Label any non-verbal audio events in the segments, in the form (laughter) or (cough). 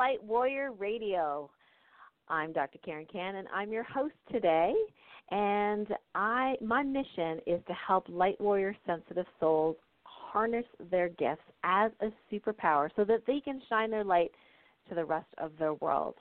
Light Warrior Radio. I'm Dr. Karen Cannon. I'm your host today, and I my mission is to help light warrior sensitive souls harness their gifts as a superpower so that they can shine their light to the rest of their world.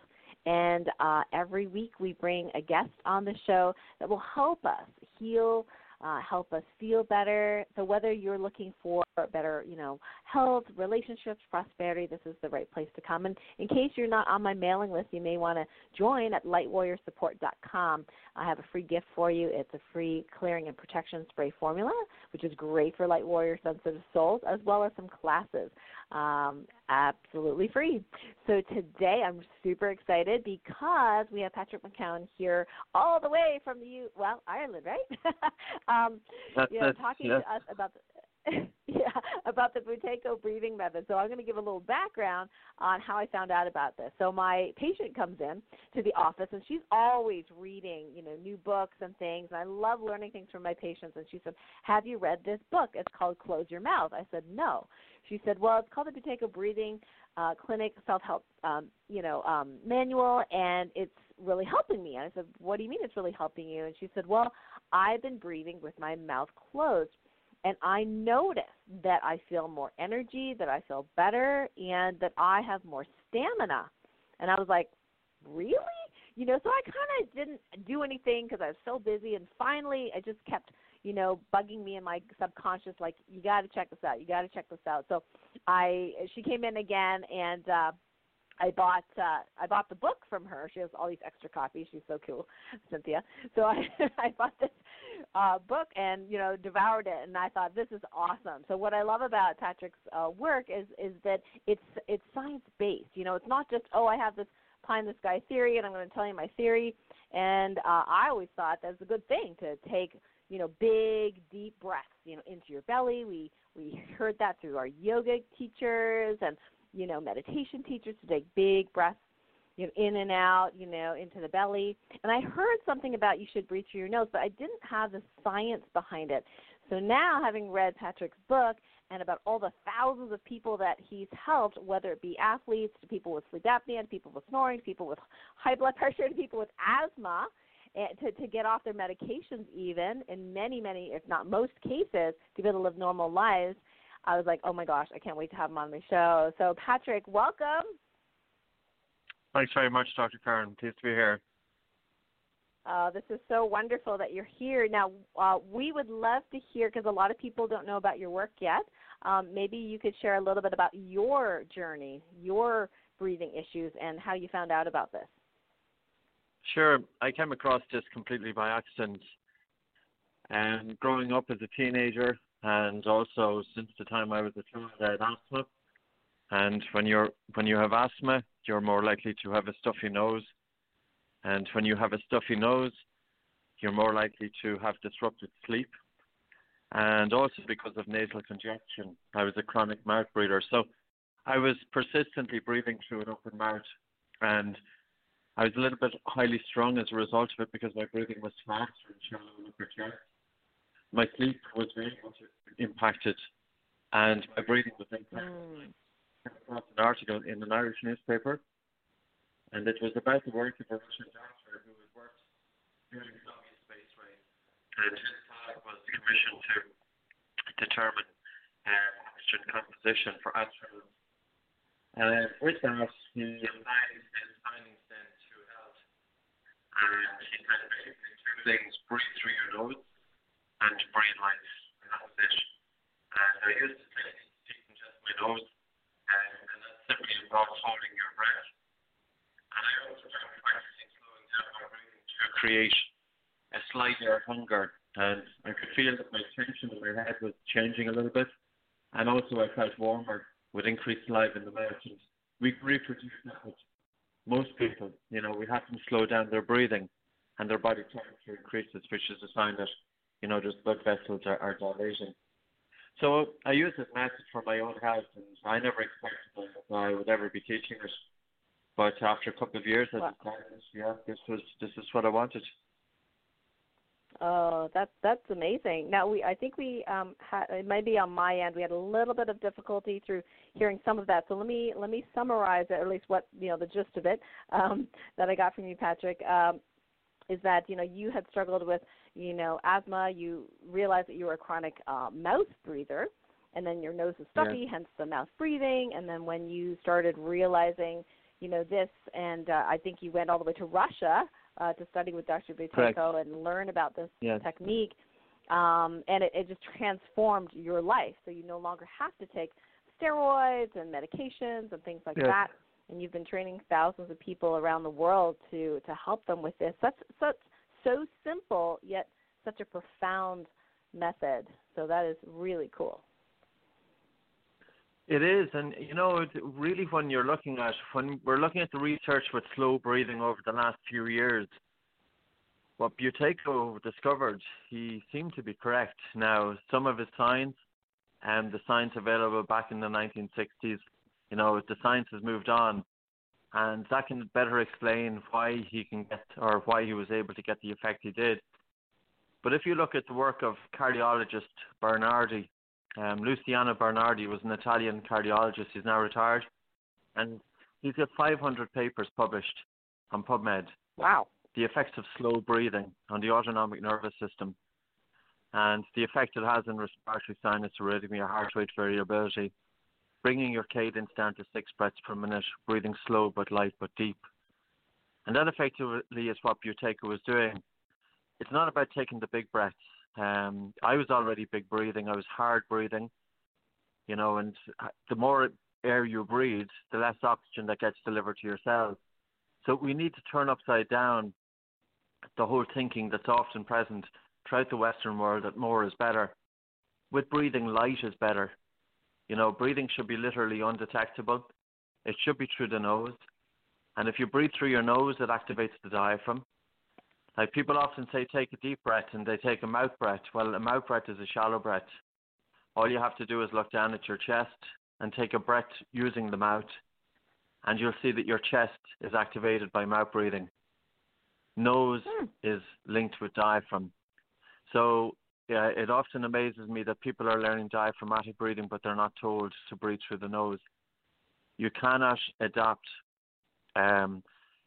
And uh, every week we bring a guest on the show that will help us heal uh, help us feel better. So whether you're looking for better, you know, health, relationships, prosperity, this is the right place to come. And in case you're not on my mailing list, you may want to join at lightwarriorsupport.com. I have a free gift for you. It's a free clearing and protection spray formula, which is great for light warrior sensitive souls, as well as some classes um, absolutely free. So today I'm super excited because we have Patrick McKeown here all the way from the U well Ireland, right? (laughs) um, That's you know, talking to us about the (laughs) yeah, about the Buteyko breathing method. So I'm going to give a little background on how I found out about this. So my patient comes in to the office and she's always reading, you know, new books and things. And I love learning things from my patients. And she said, "Have you read this book? It's called Close Your Mouth." I said, "No." She said, "Well, it's called the Buteyko Breathing uh, Clinic Self Help, um, you know, um, manual, and it's really helping me." And I said, "What do you mean it's really helping you?" And she said, "Well, I've been breathing with my mouth closed." And I notice that I feel more energy, that I feel better, and that I have more stamina. And I was like, really? You know, so I kind of didn't do anything because I was so busy. And finally, I just kept, you know, bugging me in my subconscious, like, you got to check this out. You got to check this out. So I, she came in again, and uh, I bought uh I bought the book from her. She has all these extra copies. She's so cool, Cynthia. So I (laughs) I bought this uh book and you know devoured it and I thought this is awesome. So what I love about Patrick's uh work is is that it's it's science based. You know, it's not just oh I have this pie in the sky theory and I'm going to tell you my theory. And uh I always thought that's a good thing to take you know big deep breaths you know into your belly. We we heard that through our yoga teachers and you know, meditation teachers to take big breaths, you know, in and out, you know, into the belly. And I heard something about you should breathe through your nose, but I didn't have the science behind it. So now, having read Patrick's book and about all the thousands of people that he's helped, whether it be athletes, to people with sleep apnea, to people with snoring, to people with high blood pressure, to people with asthma, and to, to get off their medications, even in many, many, if not most cases, to be able to live normal lives, I was like, oh my gosh, I can't wait to have him on the show. So, Patrick, welcome. Thanks very much, Dr. Karen. Pleased to be here. Uh, this is so wonderful that you're here. Now, uh, we would love to hear because a lot of people don't know about your work yet. Um, maybe you could share a little bit about your journey, your breathing issues, and how you found out about this. Sure. I came across this completely by accident. And growing up as a teenager, and also since the time I was a child, I had asthma. And when you're when you have asthma, you're more likely to have a stuffy nose, and when you have a stuffy nose, you're more likely to have disrupted sleep. And also because of nasal congestion, I was a chronic mouth breather, so I was persistently breathing through an open mouth, and I was a little bit highly strung as a result of it because my breathing was faster and shallow upper chest my sleep was very much impacted and my breathing was impacted. Mm. Across an article in an Irish newspaper and it was about the work of a Russian doctor who had worked during the Soviet space race and his task was commissioned to determine uh, composition for astronauts. And with that, he applied his findings then to health. And he said basically two things breathe through your nose and breathe like and that was. And I used to take decongest my nose, simply involves holding your breath. And I also started practicing slowing down my breathing to create a slighter hunger, and I could feel that my tension in my head was changing a little bit, and also I felt warmer with increased life in the mouth. And we reproduce that with most people. You know, we have them slow down their breathing, and their body temperature increases, which is a sign that you know, just blood vessels are, are dilating. So I use this method for my own health, and I never expected that I would ever be teaching this. But after a couple of years, I decided, yeah, this was this is what I wanted. Oh, that's that's amazing. Now we, I think we um, had it might be on my end. We had a little bit of difficulty through hearing some of that. So let me let me summarize it, or at least what you know the gist of it um, that I got from you, Patrick. Um, is that you know you had struggled with you know asthma. You realize that you were a chronic uh, mouth breather, and then your nose is stuffy, yeah. hence the mouth breathing. And then when you started realizing you know this, and uh, I think you went all the way to Russia uh, to study with Dr. Buteyko and learn about this yes. technique. Um, and it, it just transformed your life. So you no longer have to take steroids and medications and things like yes. that. And you've been training thousands of people around the world to to help them with this. That's such so simple yet such a profound method. So that is really cool. It is, and you know, really, when you're looking at when we're looking at the research with slow breathing over the last few years, what Buteyko discovered, he seemed to be correct. Now, some of his science and the science available back in the 1960s, you know, the science has moved on, and that can better explain why he can get or why he was able to get the effect he did. But if you look at the work of cardiologist Bernardi, um, Luciano Bernardi was an Italian cardiologist. He's now retired, and he's got 500 papers published on PubMed. Wow. The effects of slow breathing on the autonomic nervous system, and the effect it has in respiratory sinus arrhythmia, heart rate variability, bringing your cadence down to six breaths per minute, breathing slow but light but deep. And that effectively is what Buteyko was doing. It's not about taking the big breaths um, I was already big breathing. I was hard breathing, you know, and the more air you breathe, the less oxygen that gets delivered to your cells. So we need to turn upside down the whole thinking that's often present throughout the Western world that more is better. With breathing, light is better. You know, breathing should be literally undetectable. It should be through the nose. And if you breathe through your nose, it activates the diaphragm. Like people often say, take a deep breath, and they take a mouth breath. Well, a mouth breath is a shallow breath. All you have to do is look down at your chest and take a breath using the mouth, and you'll see that your chest is activated by mouth breathing. Nose hmm. is linked with diaphragm. So yeah, it often amazes me that people are learning diaphragmatic breathing, but they're not told to breathe through the nose. You cannot adapt um,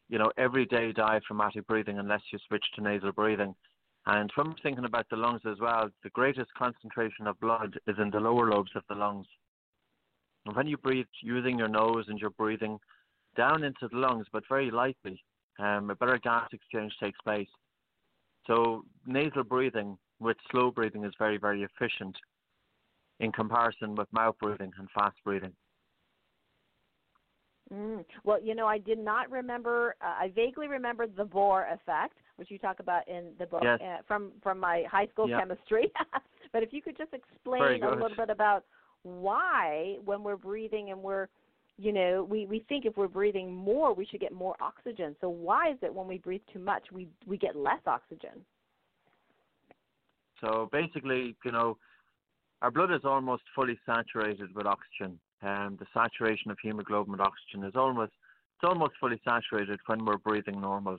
you know, everyday diaphragmatic breathing unless you switch to nasal breathing. And we're thinking about the lungs as well, the greatest concentration of blood is in the lower lobes of the lungs. And when you breathe using your nose and you're breathing down into the lungs, but very lightly, um, a better gas exchange takes place. So nasal breathing with slow breathing is very, very efficient in comparison with mouth breathing and fast breathing. Mm. Well, you know, I did not remember. Uh, I vaguely remember the Bohr effect, which you talk about in the book yes. uh, from from my high school yep. chemistry. (laughs) but if you could just explain a little bit about why, when we're breathing and we're, you know, we we think if we're breathing more, we should get more oxygen. So why is it when we breathe too much, we we get less oxygen? So basically, you know, our blood is almost fully saturated with oxygen um, the saturation of hemoglobin with oxygen is almost it's almost fully saturated when we're breathing normal.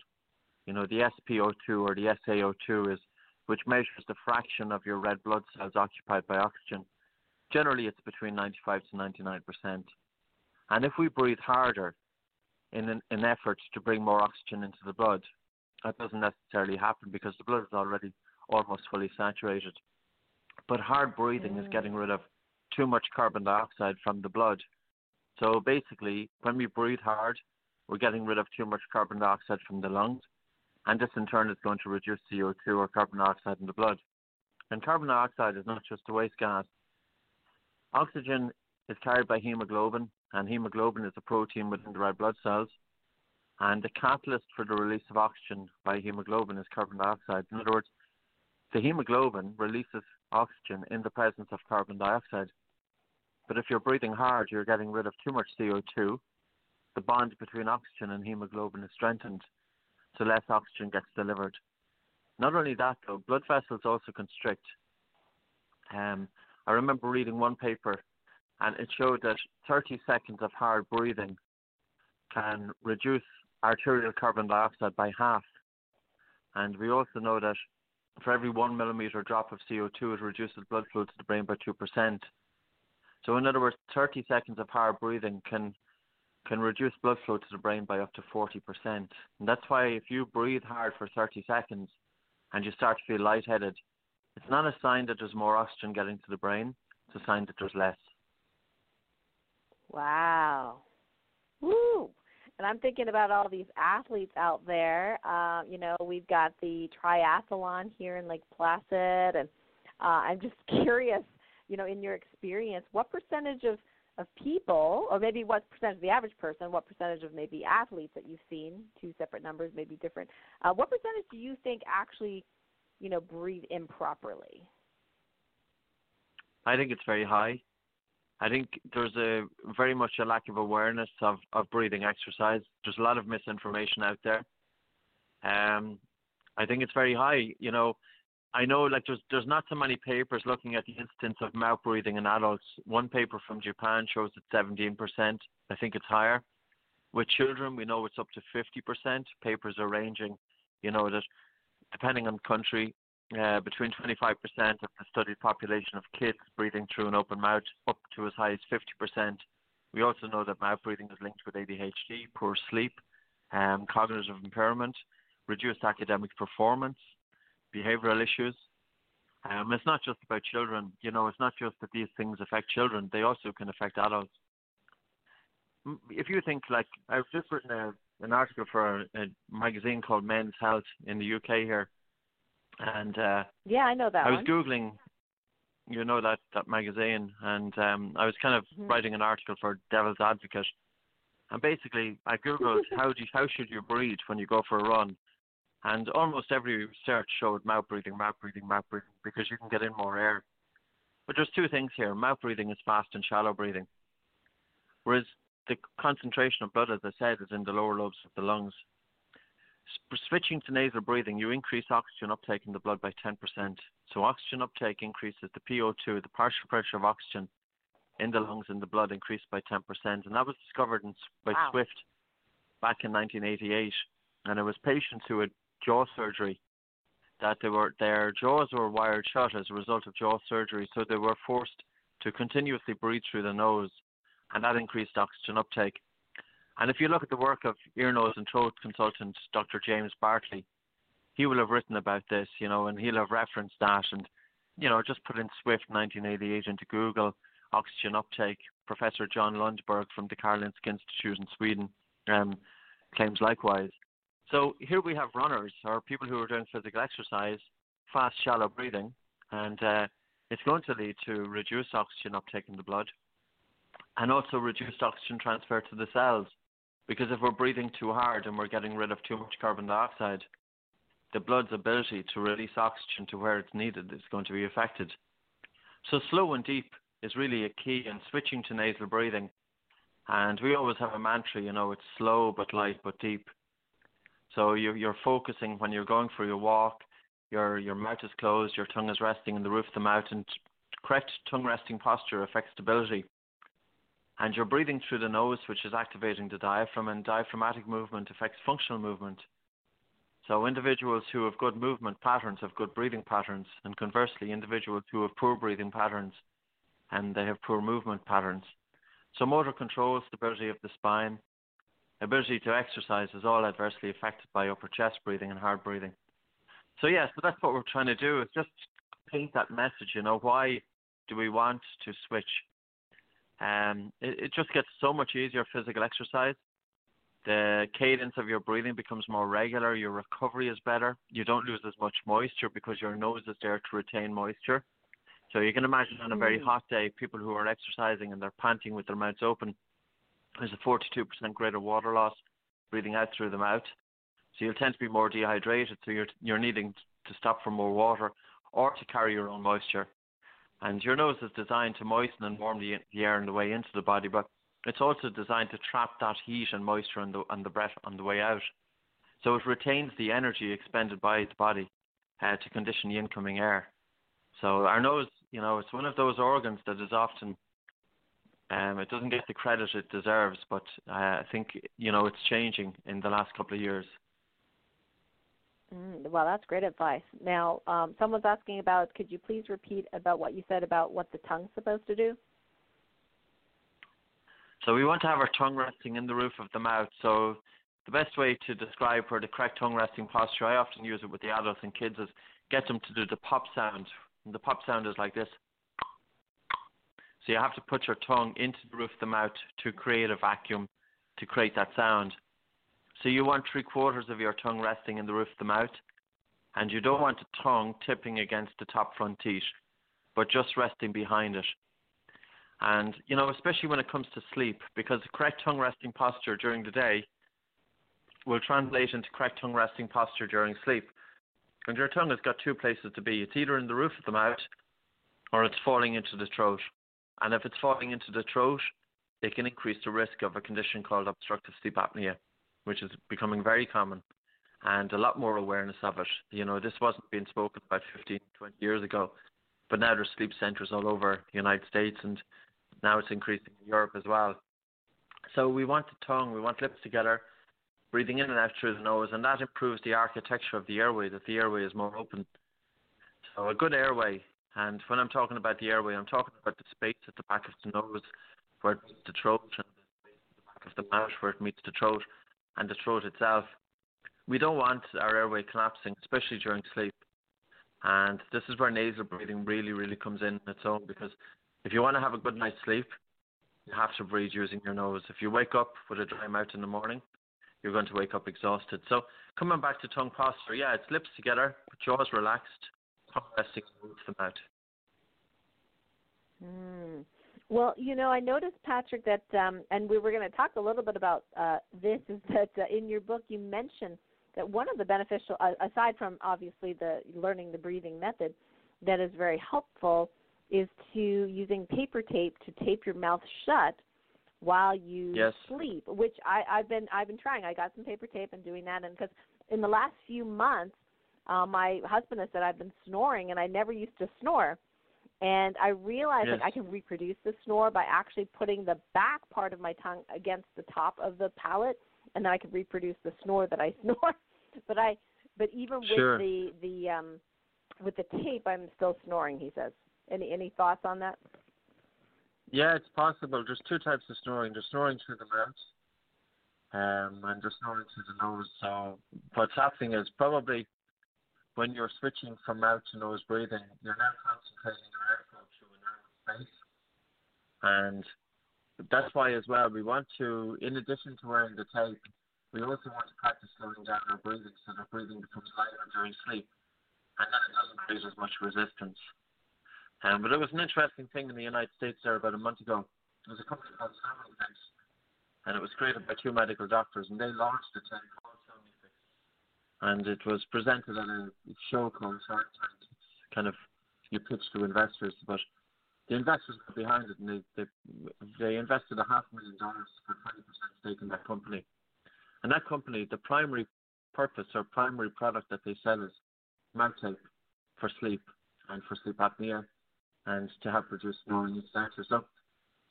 You know, the SpO2 or the SaO2 is which measures the fraction of your red blood cells occupied by oxygen. Generally, it's between 95 to 99 percent. And if we breathe harder in an, an effort to bring more oxygen into the blood, that doesn't necessarily happen because the blood is already almost fully saturated. But hard breathing mm. is getting rid of too much carbon dioxide from the blood. So basically, when we breathe hard, we're getting rid of too much carbon dioxide from the lungs, and this in turn is going to reduce CO2 or carbon dioxide in the blood. And carbon dioxide is not just a waste gas. Oxygen is carried by hemoglobin, and hemoglobin is a protein within the red blood cells. And the catalyst for the release of oxygen by hemoglobin is carbon dioxide. In other words, the hemoglobin releases oxygen in the presence of carbon dioxide. But if you're breathing hard, you're getting rid of too much CO2. The bond between oxygen and hemoglobin is strengthened, so less oxygen gets delivered. Not only that, though, blood vessels also constrict. Um, I remember reading one paper, and it showed that 30 seconds of hard breathing can reduce arterial carbon dioxide by half. And we also know that for every one millimeter drop of CO2, it reduces blood flow to the brain by 2%. So, in other words, 30 seconds of hard breathing can can reduce blood flow to the brain by up to 40%. And that's why if you breathe hard for 30 seconds and you start to feel lightheaded, it's not a sign that there's more oxygen getting to the brain, it's a sign that there's less. Wow. Woo. And I'm thinking about all these athletes out there. Uh, you know, we've got the triathlon here in Lake Placid, and uh, I'm just (laughs) curious, you know, in your experience, what percentage of of people, or maybe what percentage of the average person, what percentage of maybe athletes that you've seen, two separate numbers, maybe different. Uh, what percentage do you think actually, you know, breathe improperly? I think it's very high. I think there's a very much a lack of awareness of, of breathing exercise. There's a lot of misinformation out there. Um, I think it's very high. You know, I know like there's there's not so many papers looking at the incidence of mouth breathing in adults. One paper from Japan shows it 17%. I think it's higher. With children, we know it's up to 50%. Papers are ranging, you know, that depending on country, uh, between 25% of the studied population of kids breathing through an open mouth, up to as high as 50%. We also know that mouth breathing is linked with ADHD, poor sleep, um, cognitive impairment, reduced academic performance, behavioral issues. Um, it's not just about children. You know, it's not just that these things affect children; they also can affect adults. If you think like I've just written a, an article for a, a magazine called Men's Health in the UK here, and uh, yeah, I know that. I was one. googling, you know that that magazine, and um, I was kind of mm-hmm. writing an article for Devil's Advocate, and basically I googled (laughs) how do you, how should you breathe when you go for a run, and almost every search showed mouth breathing, mouth breathing, mouth breathing because you can get in more air. But there's two things here. Mouth breathing is fast and shallow breathing. Whereas the concentration of blood, as I said, is in the lower lobes of the lungs. Switching to nasal breathing, you increase oxygen uptake in the blood by 10%. So oxygen uptake increases the PO2, the partial pressure of oxygen in the lungs and the blood increased by 10%. And that was discovered in, by wow. Swift back in 1988. And it was patients who had jaw surgery that they were their jaws were wired shut as a result of jaw surgery, so they were forced to continuously breathe through the nose, and that increased oxygen uptake. And if you look at the work of ear, nose, and throat consultant Dr. James Bartley, he will have written about this, you know, and he'll have referenced that, and you know, just put in Swift 1988 into Google oxygen uptake. Professor Jon Lundberg from the Karolinska Institute in Sweden um, claims likewise. So here we have runners or people who are doing physical exercise, fast, shallow breathing, and uh, it's going to lead to reduced oxygen uptake in the blood and also reduced oxygen transfer to the cells. Because if we're breathing too hard and we're getting rid of too much carbon dioxide, the blood's ability to release oxygen to where it's needed is going to be affected. So slow and deep is really a key in switching to nasal breathing. And we always have a mantra, you know, it's slow but light but deep. So you're, you're focusing when you're going for your walk, your, your mouth is closed, your tongue is resting in the roof of the mouth, and correct tongue resting posture affects stability. And you're breathing through the nose, which is activating the diaphragm, and diaphragmatic movement affects functional movement. So individuals who have good movement patterns have good breathing patterns, and conversely, individuals who have poor breathing patterns and they have poor movement patterns. So motor control, stability of the spine, ability to exercise is all adversely affected by upper chest breathing and hard breathing. So yeah, so that's what we're trying to do is just paint that message. You know, why do we want to switch? Um, it, it just gets so much easier physical exercise. The cadence of your breathing becomes more regular. Your recovery is better. You don't lose as much moisture because your nose is there to retain moisture. So you can imagine on a very Mm. hot day, people who are exercising and they're panting with their mouths open, there's a 42% greater water loss breathing out through the mouth. So you'll tend to be more dehydrated. So you're you're needing to stop for more water or to carry your own moisture. And your nose is designed to moisten and warm the, the air on the way into the body, but it's also designed to trap that heat and moisture on the on the breath on the way out. So it retains the energy expended by the body uh, to condition the incoming air. So our nose, you know, it's one of those organs that is often um, it doesn't get the credit it deserves, but uh, I think you know it's changing in the last couple of years. Mm, well, that's great advice. Now, um, someone's asking about. Could you please repeat about what you said about what the tongue's supposed to do? So we want to have our tongue resting in the roof of the mouth. So the best way to describe for the correct tongue resting posture, I often use it with the adults and kids, is get them to do the pop sound. And the pop sound is like this. So you have to put your tongue into the roof of the mouth to create a vacuum to create that sound. So you want three quarters of your tongue resting in the roof of the mouth, and you don't want the tongue tipping against the top front teeth, but just resting behind it. And, you know, especially when it comes to sleep, because the correct tongue resting posture during the day will translate into correct tongue resting posture during sleep. And your tongue has got two places to be. It's either in the roof of the mouth or it's falling into the throat. And if it's falling into the throat, it can increase the risk of a condition called obstructive sleep apnea, which is becoming very common and a lot more awareness of it. You know, this wasn't being spoken about 15, 20 years ago, but now there's sleep centres all over the United States and now it's increasing in Europe as well. So we want the tongue, we want lips together, breathing in and out through the nose, and that improves the architecture of the airway, that the airway is more open. So a good airway, and when I'm talking about the airway, I'm talking about the space at the back of the nose where it meets the throat, and the space at the back of the mouth where it meets the throat, and the throat itself. We don't want our airway collapsing, especially during sleep. And this is where nasal breathing really, really comes in its own because if you want to have a good night's sleep, you have to breathe using your nose. If you wake up with a dry mouth in the morning, you're going to wake up exhausted. So coming back to tongue posture, yeah, it's lips together, jaws relaxed, tongue resting moves them out. Mm. Well, you know, I noticed Patrick that, um, and we were going to talk a little bit about uh, this. Is that uh, in your book you mentioned that one of the beneficial, uh, aside from obviously the learning the breathing method, that is very helpful is to using paper tape to tape your mouth shut while you yes. sleep, which I, I've been I've been trying. I got some paper tape and doing that, and because in the last few months, uh, my husband has said I've been snoring, and I never used to snore, and I realized yes. like I can reproduce the snore by actually putting the back part of my tongue against the top of the palate, and then I can reproduce the snore that I (laughs) snore. but I but even with sure. the the um with the tape, I'm still snoring. He says. Any any thoughts on that? Yeah, it's possible. There's two types of snoring. There's snoring through the mouth, um, and there's snoring through the nose. So what's happening is probably when you're switching from mouth to nose breathing, you're now concentrating your airflow through a narrow space, and that's why as well we want to, in addition to wearing the tape, we also want to practice slowing down our breathing so that breathing becomes lighter during sleep, and then it doesn't create as much resistance. Um, but it was an interesting thing in the United States there about a month ago. There was a company called Sound and it was created by two medical doctors, and they launched called Sound And it was presented at a show called Shark Tank. Kind of you pitch to investors, but the investors got behind it, and they they, they invested a half million dollars for 20% stake in that company. And that company, the primary purpose or primary product that they sell is mouth tape for sleep and for sleep apnea and to have produced snoring etc. So,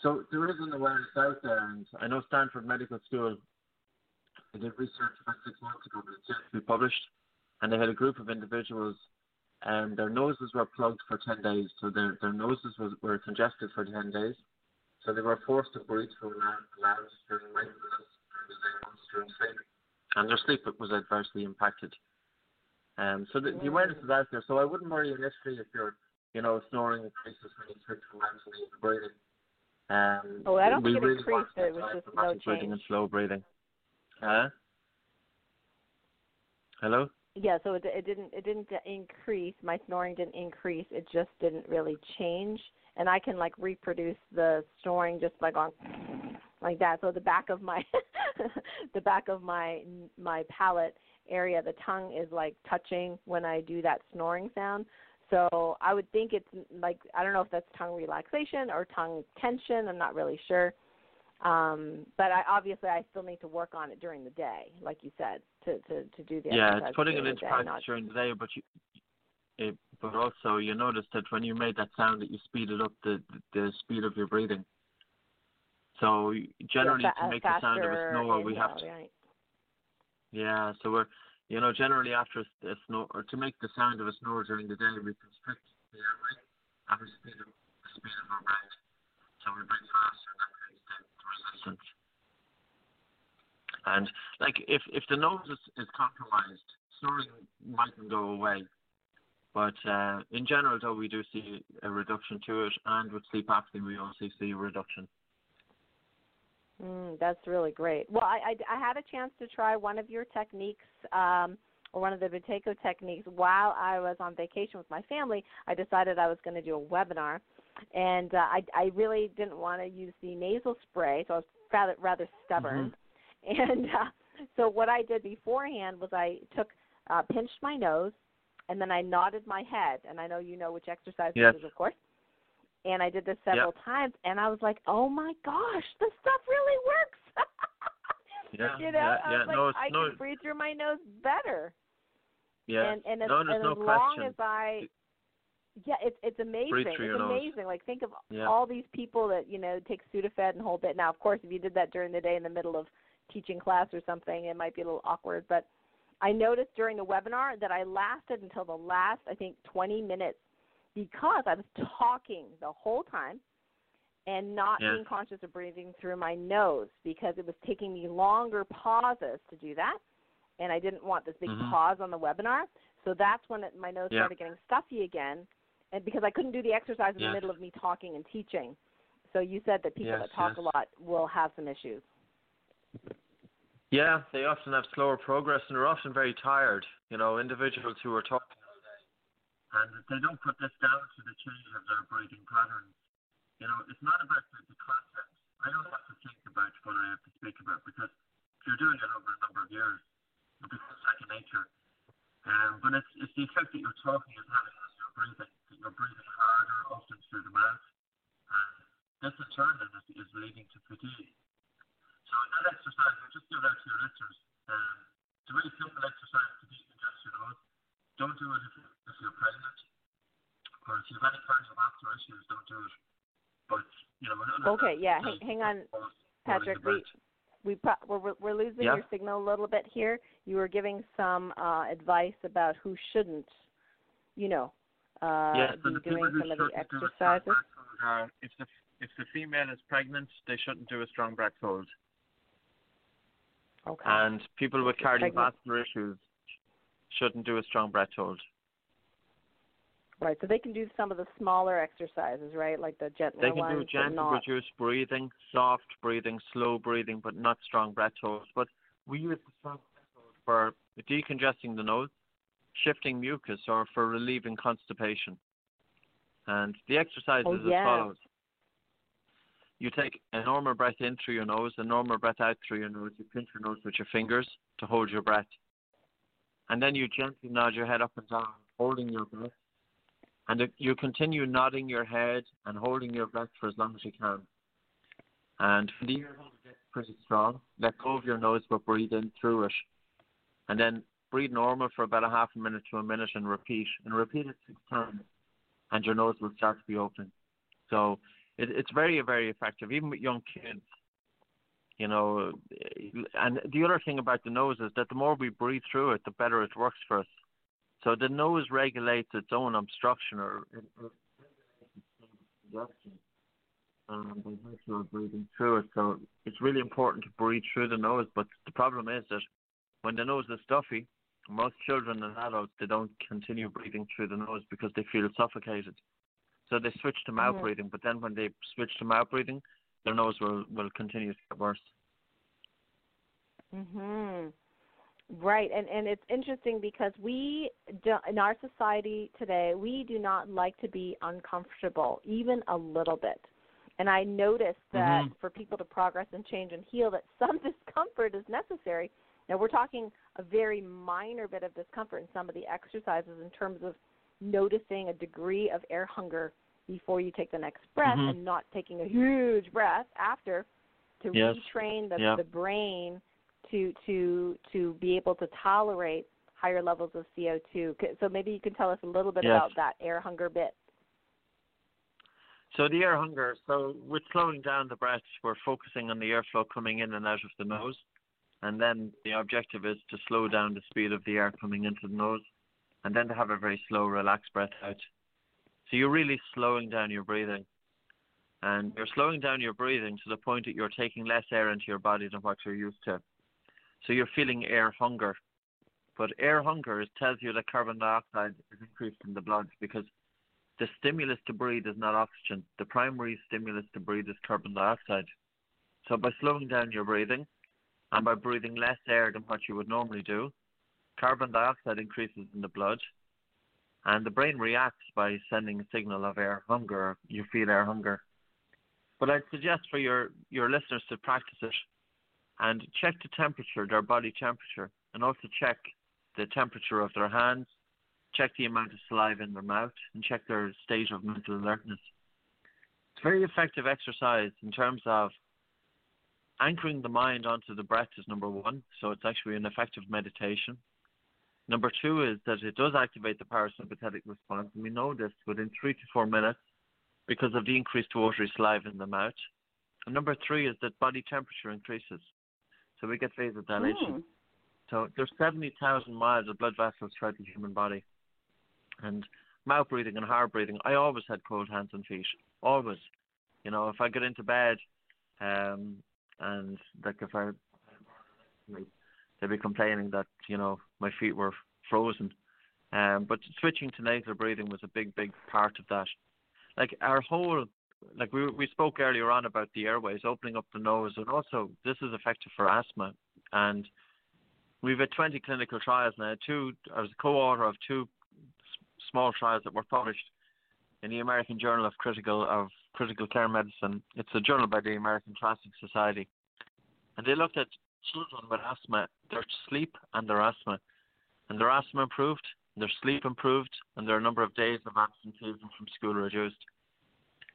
so there is an awareness out there, and I know Stanford Medical School they did research about six months ago, but it's yet to be published, and they had a group of individuals, and their noses were plugged for 10 days, so their, their noses was, were congested for 10 days, so they were forced to breathe through lungs during mindfulness during during sleep, and their sleep was adversely impacted. Um, so the, the awareness is out there. So I wouldn't worry initially if you're you know, snoring increases when you switch from mentally to breathing. Um, oh, I don't think it really increased. It was just no change. Breathing and slow breathing. Huh? Hello. Yeah, so it, it didn't it didn't increase. My snoring didn't increase. It just didn't really change, and I can like reproduce the snoring just by going like that. So the back of my (laughs) the back of my my palate area, the tongue is like touching when I do that snoring sound. So I would think it's like I don't know if that's tongue relaxation or tongue tension. I'm not really sure. Um, but I obviously I still need to work on it during the day, like you said, to to, to do the yeah. It's putting it into practice not... during the day, but you. It, but also, you notice that when you made that sound, that you speeded up the the speed of your breathing. So generally, yeah, to make the sound of a snore, we have to. Right. Yeah, so we're you know, generally after a snore, or to make the sound of a snore during the day, we constrict the airway and we speed up the speed of our breath. So we breathe faster and that creates the resistance. And like if if the nose is, is compromised, snoring mightn't go away. But uh, in general, though, we do see a reduction to it, and with sleep apnea, we also see a reduction. Mm, that's really great. Well, I, I, I had a chance to try one of your techniques, um, or one of the Buteyko techniques, while I was on vacation with my family. I decided I was going to do a webinar, and uh, I, I really didn't want to use the nasal spray, so I was rather rather stubborn. Mm-hmm. (laughs) And uh, so what I did beforehand was I took uh, pinched my nose, and then I nodded my head. And I know you know which exercise yes. this is, of course and I did this several yep. times, and I was like, "Oh my gosh, this stuff really works!" (laughs) yeah, you know, yeah, I yeah. like, no, I no. can breathe through my nose better. Yeah, and and as, no, there's and no as question. long as I, yeah, it's it's amazing. It's amazing. Like think of yeah. all these people that you know take Sudafed and hold it. Now, of course, if you did that during the day in the middle of teaching class or something, it might be a little awkward. But I noticed during the webinar that I lasted until the last, I think, 20 minutes because I was talking the whole time and not yes. being conscious of breathing through my nose because it was taking me longer pauses to do that and I didn't want this big mm-hmm. pause on the webinar. So that's when it, my nose yeah. started getting stuffy again and because I couldn't do the exercise in yes. the middle of me talking and teaching. So you said that people yes, that talk yes. a lot will have some issues. Yeah, they often have slower progress and they're often very tired. You know, individuals who are talking all day, and they don't put this down to the change of their breathing patterns. You know, it's not about the, the content. I don't have to think about what I have to speak about because if you're doing it over a number of years, it becomes second nature. Um, but it's, it's the effect that you're talking is having breathing, that you're breathing harder, often through the mouth. And this in turn then is, is leading to fatigue. So in that exercise, we just give it out to your listeners. Um, it's a really simple exercise to decongest your nose. Don't do it if, if you're pregnant or if you have any cardiovascular issues, don't do it. But you know, okay, yeah. Hang, hang on, Patrick. We we pro- we're we're losing yeah. your signal a little bit here. You were giving some uh, advice about who shouldn't, you know, uh, yes, be doing some of the exercises. Uh, if the if the female is pregnant, they shouldn't do a strong breath hold. Okay. And people with cardiovascular issues shouldn't do a strong breath hold. Right, so they can do some of the smaller exercises, right? Like the gentler They can ones, do gentle, reduced breathing, soft breathing, slow breathing, but not strong breath holds. But we use the strong breath hold for decongesting the nose, shifting mucus, or for relieving constipation. And the exercise oh, is yeah. as follows. You take a normal breath in through your nose, a normal breath out through your nose. You pinch your nose with your fingers to hold your breath. And then you gently nod your head up and down, holding your breath. And you continue nodding your head and holding your breath for as long as you can. And when the air gets pretty strong, let go of your nose but breathe in through it. And then breathe normal for about a half a minute to a minute and repeat. And repeat it six times. And your nose will start to be open. So it, it's very, very effective, even with young kids. You know, and the other thing about the nose is that the more we breathe through it, the better it works for us. So the nose regulates its own obstruction or congestion um, by virtue of breathing through it. So it's really important to breathe through the nose. But the problem is that when the nose is stuffy, most children and adults they don't continue breathing through the nose because they feel suffocated. So they switch to mouth mm-hmm. breathing. But then when they switch to mouth breathing, their nose will will continue to get worse. Mhm. Right, and and it's interesting because we do, in our society today we do not like to be uncomfortable even a little bit. And I noticed that mm-hmm. for people to progress and change and heal, that some (laughs) discomfort is necessary. Now we're talking a very minor bit of discomfort in some of the exercises in terms of noticing a degree of air hunger before you take the next breath mm-hmm. and not taking a huge breath after to yes. retrain the, yeah. the brain to to to be able to tolerate higher levels of CO2. So maybe you can tell us a little bit yes. about that air hunger bit. So the air hunger. So with slowing down the breath, we're focusing on the airflow coming in and out of the nose, and then the objective is to slow down the speed of the air coming into the nose, and then to have a very slow, relaxed breath out. So you're really slowing down your breathing, and you're slowing down your breathing to the point that you're taking less air into your body than what you're used to. So you're feeling air hunger. But air hunger tells you that carbon dioxide is increased in the blood because the stimulus to breathe is not oxygen. The primary stimulus to breathe is carbon dioxide. So by slowing down your breathing and by breathing less air than what you would normally do, carbon dioxide increases in the blood and the brain reacts by sending a signal of air hunger. You feel air hunger. But I'd suggest for your, your listeners to practice it and check the temperature, their body temperature, and also check the temperature of their hands, check the amount of saliva in their mouth, and check their state of mental alertness. It's very effective exercise in terms of anchoring the mind onto the breath is number one, so it's actually an effective meditation. Number two is that it does activate the parasympathetic response, and we know this within three to four minutes because of the increased watery saliva in the mouth. And number three is that body temperature increases, so we get vasodilation. Mm. So there's 70,000 miles of blood vessels throughout the human body. And mouth breathing and hard breathing, I always had cold hands and feet. Always. You know, if I get into bed, um, and like if I, they'd be complaining that you know my feet were frozen. Um, but switching to nasal breathing was a big, big part of that. Like our whole, like we we spoke earlier on about the airways, opening up the nose, and also this is effective for asthma. And we've had 20 clinical trials now. Two, I was a co-author of two small trials that were published in the American Journal of Critical of Critical Care Medicine. It's a journal by the American Thoracic Society, and they looked at children with asthma, their sleep and their asthma, and their asthma improved, their sleep improved, and their number of days of absenteeism from school reduced.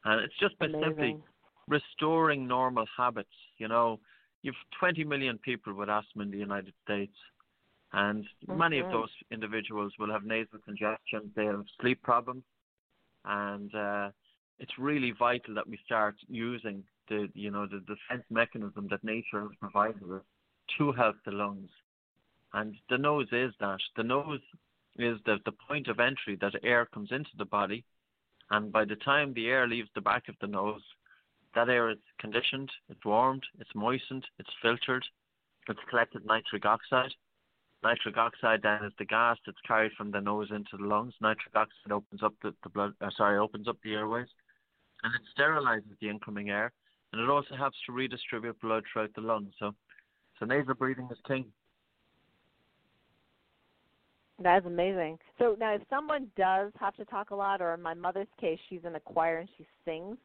And it's just by Amazing. simply restoring normal habits. You know, you've 20 million people with asthma in the United States. And mm-hmm. many of those individuals will have nasal congestion, they have sleep problems, and uh, it's really vital that we start using the you know the defense mechanism that nature has provided us to help the lungs. And the nose is that. The nose is the, the point of entry that air comes into the body, and by the time the air leaves the back of the nose, that air is conditioned, it's warmed, it's moistened, it's filtered, it's collected nitric oxide, Nitric oxide then is the gas that's carried from the nose into the lungs. Nitric oxide opens up the, the blood, uh, sorry, opens up the airways, and it sterilizes the incoming air, and it also helps to redistribute blood throughout the lungs. So, so nasal breathing is king. That's amazing. So now, if someone does have to talk a lot, or in my mother's case, she's in a choir and she sings,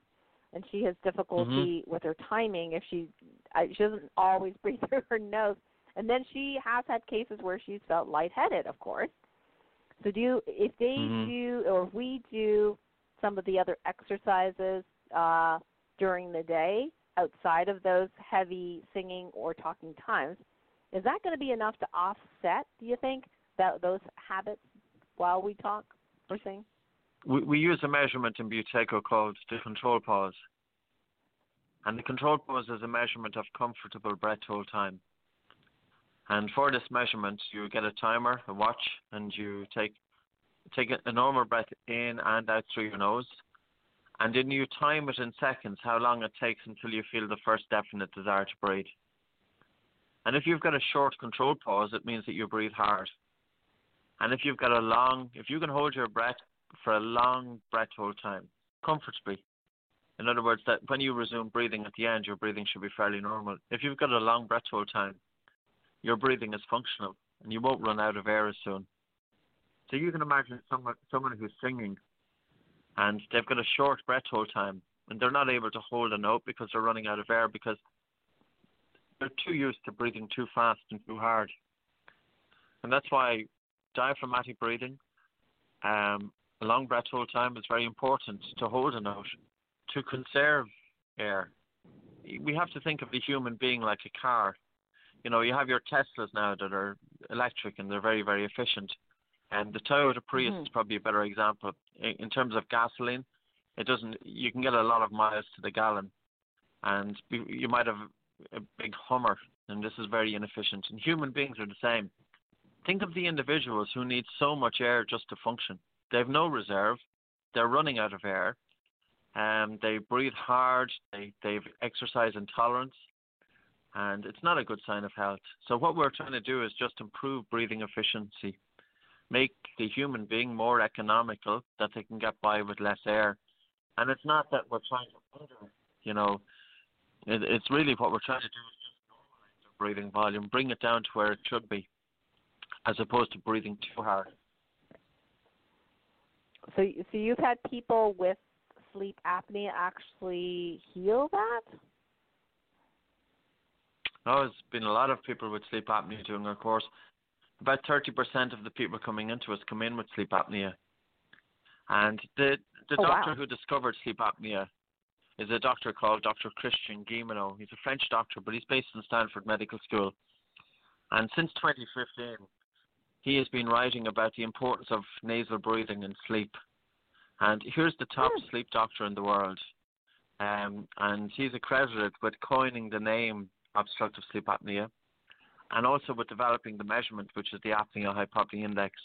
and she has difficulty mm-hmm. with her timing. If she, I, she doesn't always (laughs) breathe through her nose. And then she has had cases where she's felt lightheaded, of course. So do you, if they mm-hmm. do or if we do some of the other exercises uh, during the day outside of those heavy singing or talking times, is that going to be enough to offset? Do you think that those habits while we talk or sing? We, we use a measurement in Buteyko called the control pause, and the control pause is a measurement of comfortable breath hold time. And for this measurement, you get a timer, a watch, and you take take a normal breath in and out through your nose, and then you time it in seconds how long it takes until you feel the first definite desire to breathe. And if you've got a short controlled pause, it means that you breathe hard. And if you've got a long, if you can hold your breath for a long breath hold time, comfortably, in other words, that when you resume breathing at the end, your breathing should be fairly normal. If you've got a long breath hold time, your breathing is functional and you won't run out of air as soon. So you can imagine someone someone who's singing and they've got a short breath hold time and they're not able to hold a note because they're running out of air because they're too used to breathing too fast and too hard. And that's why diaphragmatic breathing, um, a long breath hold time is very important to hold a note, to conserve air. We have to think of the human being like a car you know, you have your Teslas now that are electric and they're very, very efficient. And the Toyota Prius mm-hmm. is probably a better example. In, in terms of gasoline, it doesn't. You can get a lot of miles to the gallon, and you might have a big Hummer and this is very inefficient. And human beings are the same. Think of the individuals who need so much air just to function. They have no reserve. They're running out of air. Um, they breathe hard. They they've exercise intolerance, and it's not a good sign of health. So what we're trying to do is just improve breathing efficiency, make the human being more economical, that they can get by with less air. And it's not that we're trying to under, you know, it, it's really what we're trying to do is just normalize the breathing volume, bring it down to where it should be, as opposed to breathing too hard. So, so you've had people with sleep apnea actually heal that? Oh, there's been a lot of people with sleep apnea doing our course. About 30% of the people coming into us come in with sleep apnea. And the the oh, doctor wow. who discovered sleep apnea is a doctor called Dr. Christian Guilleminault. He's a French doctor, but he's based in Stanford Medical School. And since 2015, he has been writing about the importance of nasal breathing in sleep. And here's the top Hmm. sleep doctor in the world. Um, and he's accredited with coining the name obstructive sleep apnea and also with developing the measurement, which is the apnea hypopnea index.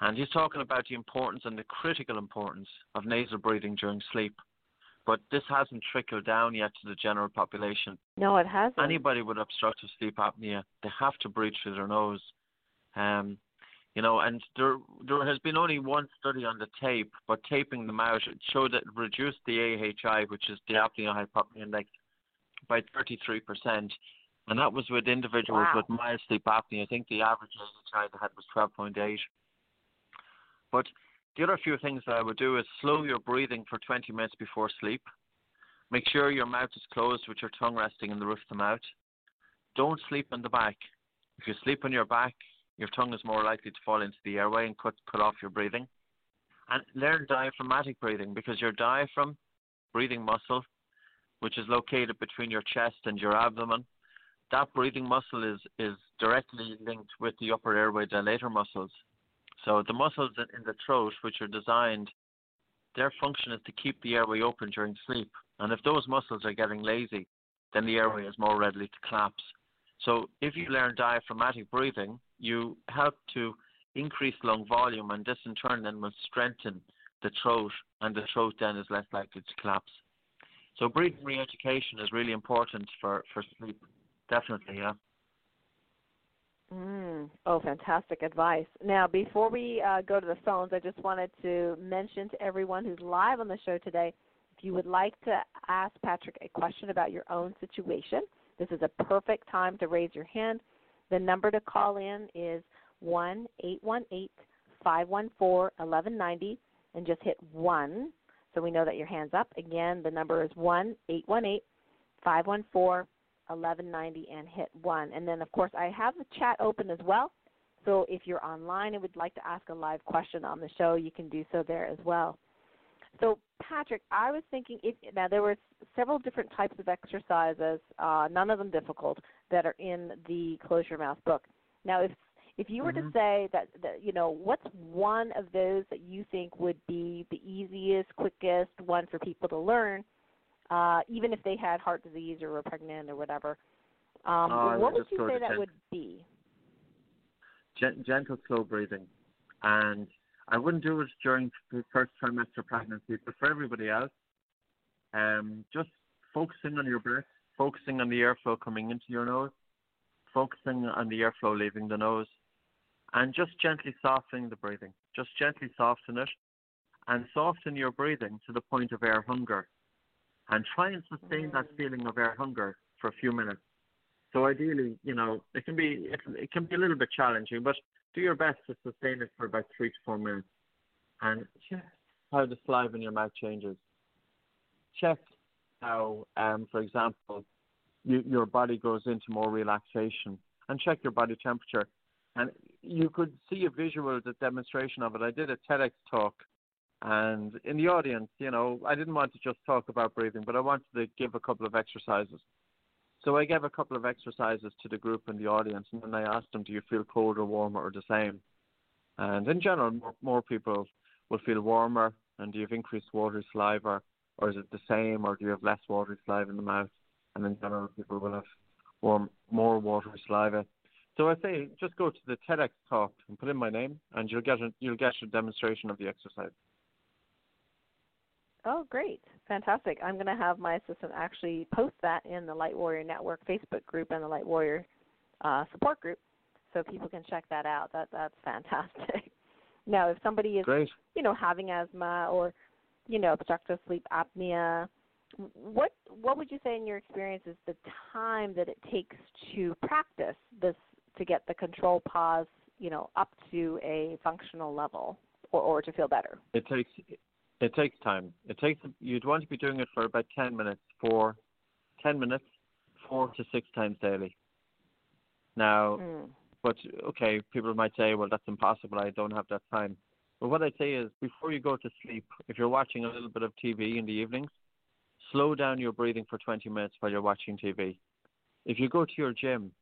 And he's talking about the importance and the critical importance of nasal breathing during sleep. But this hasn't trickled down yet to the general population. No, it hasn't. Anybody with obstructive sleep apnea, they have to breathe through their nose. Um, you know, and there there has been only one study on the tape, but taping them out it showed that it reduced the AHI, which is the apnea hypopnea index, by 33%. And that was with individuals Wow. with mild sleep apnea. I think the average AHI they had was 12.8. But the other few things that I would do is slow your breathing for 20 minutes before sleep. Make sure your mouth is closed with your tongue resting in the roof of the mouth. Don't sleep on the back. If you sleep on your back, your tongue is more likely to fall into the airway and cut, cut off your breathing. And learn diaphragmatic breathing because your diaphragm breathing muscle, which is located between your chest and your abdomen, that breathing muscle is, is directly linked with the upper airway dilator muscles. So the muscles in the throat, which are designed, their function is to keep the airway open during sleep. And if those muscles are getting lazy, then the airway is more readily to collapse. So if you learn diaphragmatic breathing, you help to increase lung volume, and this in turn then will strengthen the throat, and the throat then is less likely to collapse. So breathing re-education is really important for, for sleep. Definitely, yeah. Mm. Oh, fantastic advice. Now, before we uh, go to the phones, I just wanted to mention to everyone who's live on the show today if you would like to ask Patrick a question about your own situation, this is a perfect time to raise your hand. The number to call in is 1 818 514 1190 and just hit 1 so we know that your hand's up. Again, the number is 1 818 514 1190 and hit 1. And then, of course, I have the chat open as well. So if you're online and would like to ask a live question on the show, you can do so there as well. So, Patrick, I was thinking if now there were several different types of exercises, uh, none of them difficult, that are in the Close Your Mouth book. Now, if if you were Mhm. to say that, that, you know, what's one of those that you think would be the easiest, quickest one for people to learn, uh, even if they had heart disease or were pregnant or whatever, um, I what would you say that gen- would be? Gen- gentle, slow breathing. And I wouldn't do it during the first trimester pregnancy, but for everybody else, um, just focusing on your breath, focusing on the airflow coming into your nose, focusing on the airflow leaving the nose, and just gently softening the breathing. Just gently soften it, and soften your breathing to the point of air hunger. And try and sustain that feeling of air hunger for a few minutes. So ideally, you know, it can be it, it can be a little bit challenging, but do your best to sustain it for about three to four minutes, and check how the saliva in your mouth changes. Check how, um, for example, you, your body goes into more relaxation, and check your body temperature. And you could see a visual demonstration of it. I did a TEDx talk, and in the audience, you know, I didn't want to just talk about breathing, but I wanted to give a couple of exercises. So I gave a couple of exercises to the group in the audience, and then I asked them, "Do you feel colder, warmer, or the same?" And in general, more, people will feel warmer. And do you have increased watery saliva, or is it the same, or do you have less watery saliva in the mouth? And in general, people will have or more watery saliva. So I say just go to the TEDx talk and put in my name, and you'll get a, you'll get a demonstration of the exercise. Oh, great. Fantastic. I'm going to have my assistant actually post that in the Light Warrior Network Facebook group and the Light Warrior uh, support group so people can check that out. That that's fantastic. (laughs) now, if somebody is Great. you know having asthma or you know obstructive sleep apnea, what what would you say in your experience is the time that it takes to practice this to get the control pause, you know, up to a functional level or, or to feel better? It takes it takes time. It takes you'd want to be doing it for about ten minutes, for ten minutes, four to six times daily. Now, Mm. but okay, people might say, well, that's impossible. I don't have that time. But what I'd say is, before you go to sleep, if you're watching a little bit of TV in the evenings, slow down your breathing for 20 minutes while you're watching TV. If you go to your gym,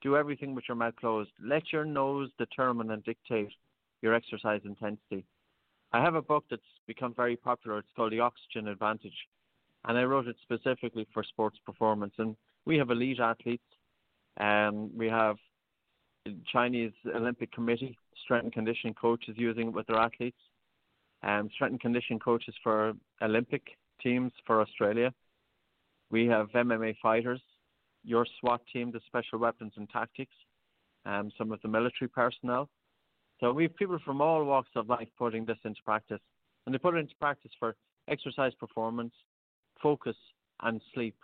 do everything with your mouth closed. Let your nose determine and dictate your exercise intensity. I have a book that's become very popular. It's called The Oxygen Advantage. And I wrote it specifically for sports performance. And we have elite athletes. Um, we have Chinese Olympic Committee, strength and conditioning coaches using it with their athletes. Um, strength and conditioning coaches for Olympic teams for Australia. We have MMA fighters, your SWAT team, the Special Weapons and Tactics, um, some of the military personnel. So we have people from all walks of life putting this into practice. And they put it into practice for exercise performance, focus, and sleep.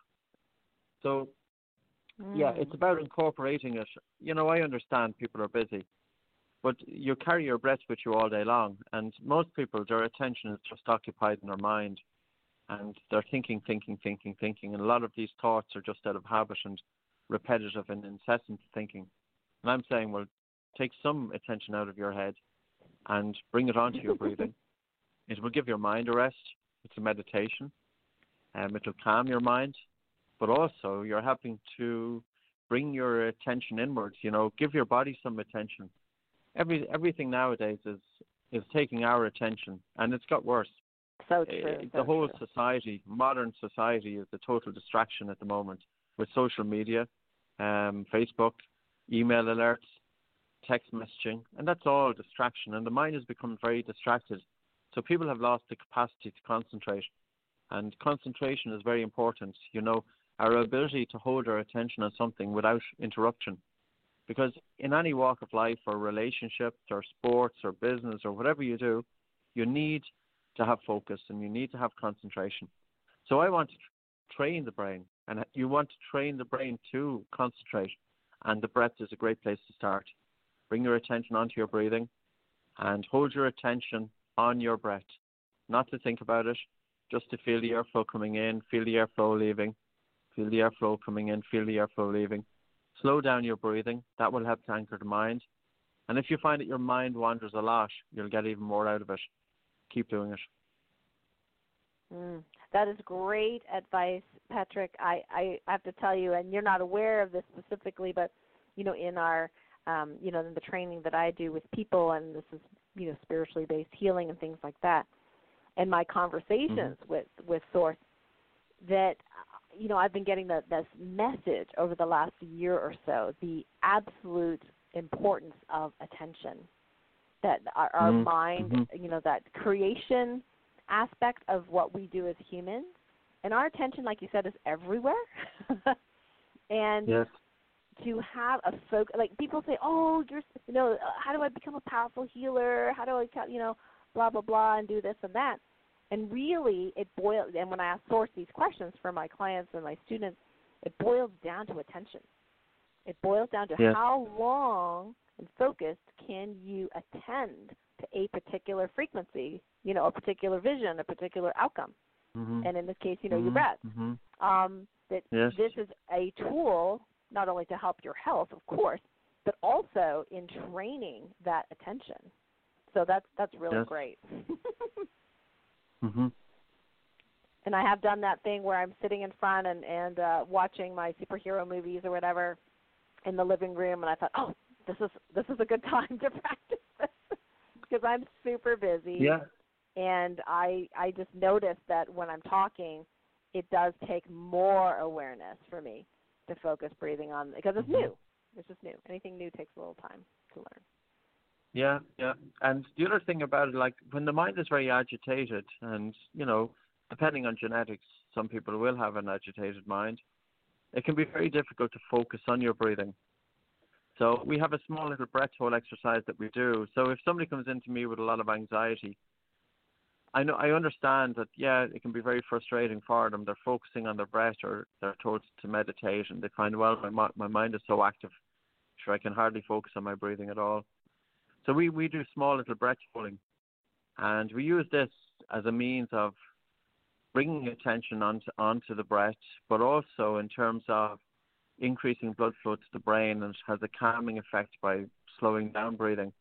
So, yeah, Mm. it's about incorporating it. You know, I understand people are busy, but you carry your breath with you all day long. And most people, their attention is just occupied in their mind. And they're thinking, thinking, thinking, thinking. And a lot of these thoughts are just out of habit and repetitive and incessant thinking. And I'm saying, well, take some attention out of your head and bring it onto your breathing. (laughs) It will give your mind a rest. It's a meditation. Um, it will calm your mind, but also you're helping to bring your attention inwards. You know, give your body some attention. Every everything nowadays is is taking our attention, and it's got worse. so true. Uh, so the whole true. society, modern society, is a total distraction at the moment with social media, um, Facebook, email alerts, text messaging, and that's all distraction. And the mind has become very distracted. So people have lost the capacity to concentrate. And concentration is very important. You know, our ability to hold our attention on something without interruption. Because in any walk of life or relationships or sports or business or whatever you do, you need to have focus and you need to have concentration. So I want to train the brain and you want to train the brain to concentrate and the breath is a great place to start. Bring your attention onto your breathing and hold your attention on your breath. Not to think about it, just to feel the airflow coming in, feel the airflow leaving, feel the airflow coming in, feel the airflow leaving. Slow down your breathing. That will help to anchor the mind. And if you find that your mind wanders a lot, you'll get even more out of it. Keep doing it. Mm, that is great advice, Patrick. I, I have to tell you, and you're not aware of this specifically, but you know, in our um, you know, in the training that I do with people, and this is you know spiritually based healing and things like that, and my conversations with with Source, that you know I've been getting the, this message over the last year or so, the absolute importance of attention, that our, our Mhm, mind, mhm. you know, that creation aspect of what we do as humans, and our attention, like you said, is everywhere. (laughs) and Yes. To have a focus, like people say, oh, you're, you know, uh, how do I become a powerful healer? How do I, you know, blah blah blah, and do this and that. And really, it boils. And when I source these questions for my clients and my students, it boils down to attention. It boils down to Yes. how long and focused can you attend to a particular frequency, you know, a particular vision, a particular outcome. Mm-hmm. And in this case, you know, your Mhm, breath mhm. um, that Yes. this is a tool not only to help your health, of course, but also in training that attention. So that's that's really Yes. great. (laughs) Mm-hmm. and I have done that thing where I'm sitting in front and and uh, watching my superhero movies or whatever in the living room, and I thought, oh, this is this is a good (laughs) time to practice this (laughs) because I'm super busy. Yeah. and I I just noticed that when I'm talking, it does take more awareness for me. To focus breathing on because it's mm-hmm. new. It's just new. Anything new takes a little time to learn. Yeah, yeah. And the other thing about it, like when the mind is very agitated, and you know, depending on genetics, some people will have an agitated mind. It can be very difficult to focus on your breathing. So we have a small little breath hold exercise that we do. So if somebody comes into me with a lot of anxiety, I know I understand that yeah, it can be very frustrating for them. They're focusing on their breath or they're told to meditate and they find well my my mind is so active, sure I can hardly focus on my breathing at all. So we, we do small little breath holding and we use this as a means of bringing attention onto onto the breath, but also in terms of increasing blood flow to the brain and has a calming effect by slowing down breathing.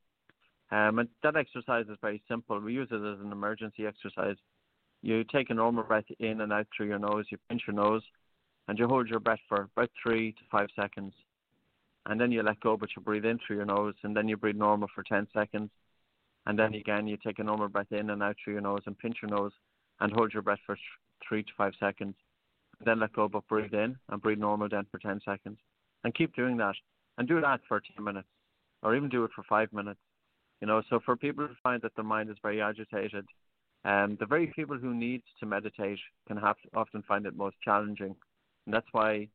Um, and that exercise is very simple. We use it as an emergency exercise. You take a normal breath in and out through your nose, you pinch your nose, and you hold your breath for about three to five seconds. And then you let go, but you breathe in through your nose, and then you breathe normal for 10 seconds. And then again, you take a normal breath in and out through your nose and pinch your nose and hold your breath for three to five seconds. And then let go, but breathe in and breathe normal then for 10 seconds. And keep doing that. And do that for 10 minutes, or even do it for five minutes you know, so for people who find that their mind is very agitated, um, the very people who need to meditate can have often find it most challenging, and that's why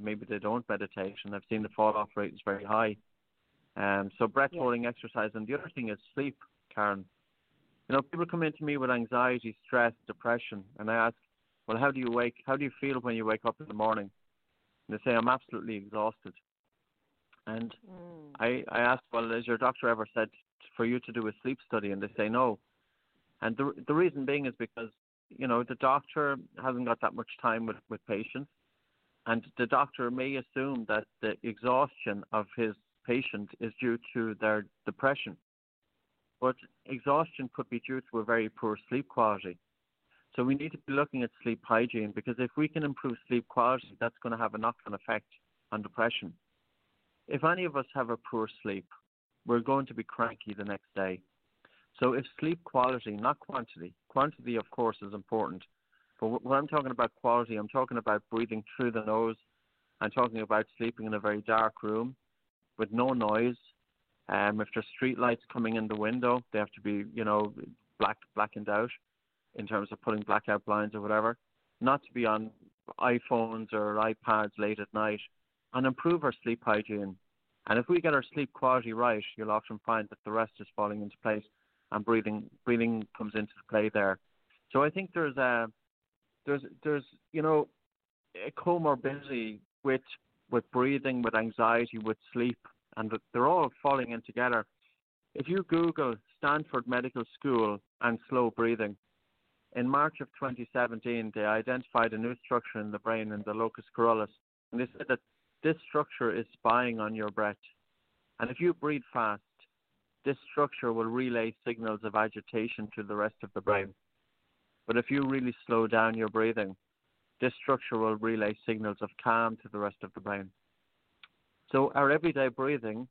maybe they don't meditate. And I've seen the fall off rate is very high. Um, so breath holding yeah. exercise, and the other thing is sleep, Karen. You know, people come into me with anxiety, stress, depression, and I ask, well, how do you wake? How do you feel when you wake up in the morning? And they say, I'm absolutely exhausted. And mm. I, I asked, well, has your doctor ever said for you to do a sleep study? And they say no. And the the reason being is because you know the doctor hasn't got that much time with with patients, and the doctor may assume that the exhaustion of his patient is due to their depression. But exhaustion could be due to a very poor sleep quality. So we need to be looking at sleep hygiene because if we can improve sleep quality, that's going to have a knock-on effect on depression if any of us have a poor sleep, we're going to be cranky the next day. So if sleep quality, not quantity, quantity of course is important, but when I'm talking about quality, I'm talking about breathing through the nose. I'm talking about sleeping in a very dark room with no noise. Um, if there's street lights coming in the window, they have to be, you know, black blackened out in terms of putting blackout blinds or whatever. Not to be on iPhones or iPads late at night and improve our sleep hygiene. And if we get our sleep quality right, you'll often find that the rest is falling into place and breathing breathing comes into play there. So I think there's a there's there's you know a comorbidity with with breathing, with anxiety, with sleep, and they're all falling in together. If you Google Stanford Medical School and slow breathing, in March of 2017 they identified a new structure in the brain in the locus coeruleus, and they said that this structure is spying on your breath. And if you breathe fast, this structure will relay signals of agitation to the rest of the brain. But if you really slow down your breathing, this structure will relay signals of calm to the rest of the brain. So our everyday breathing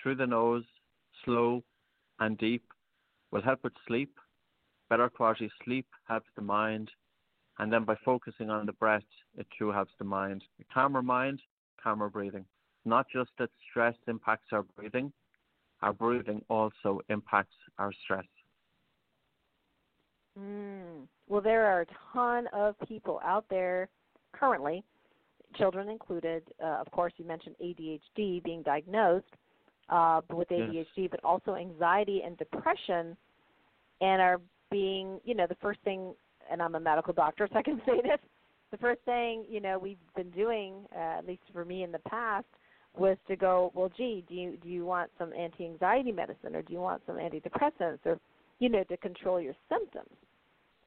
through the nose, slow and deep, will help with sleep. Better quality sleep helps the mind. And then by focusing on the breath, it too helps the mind. A calmer mind calmer breathing. Not just that stress impacts our breathing, our breathing also impacts our stress. Mm. Well, there are a ton of people out there currently, children included. Uh, of course, you mentioned ADHD being diagnosed uh, with ADHD, yes. but also anxiety and depression, and are being, you know, the first thing. And I'm a medical doctor, so I can (laughs) say this the first thing you know we've been doing, uh, at least for me in the past, was to go, well, gee, do you do you want some anti-anxiety medicine or do you want some antidepressants or you know to control your symptoms?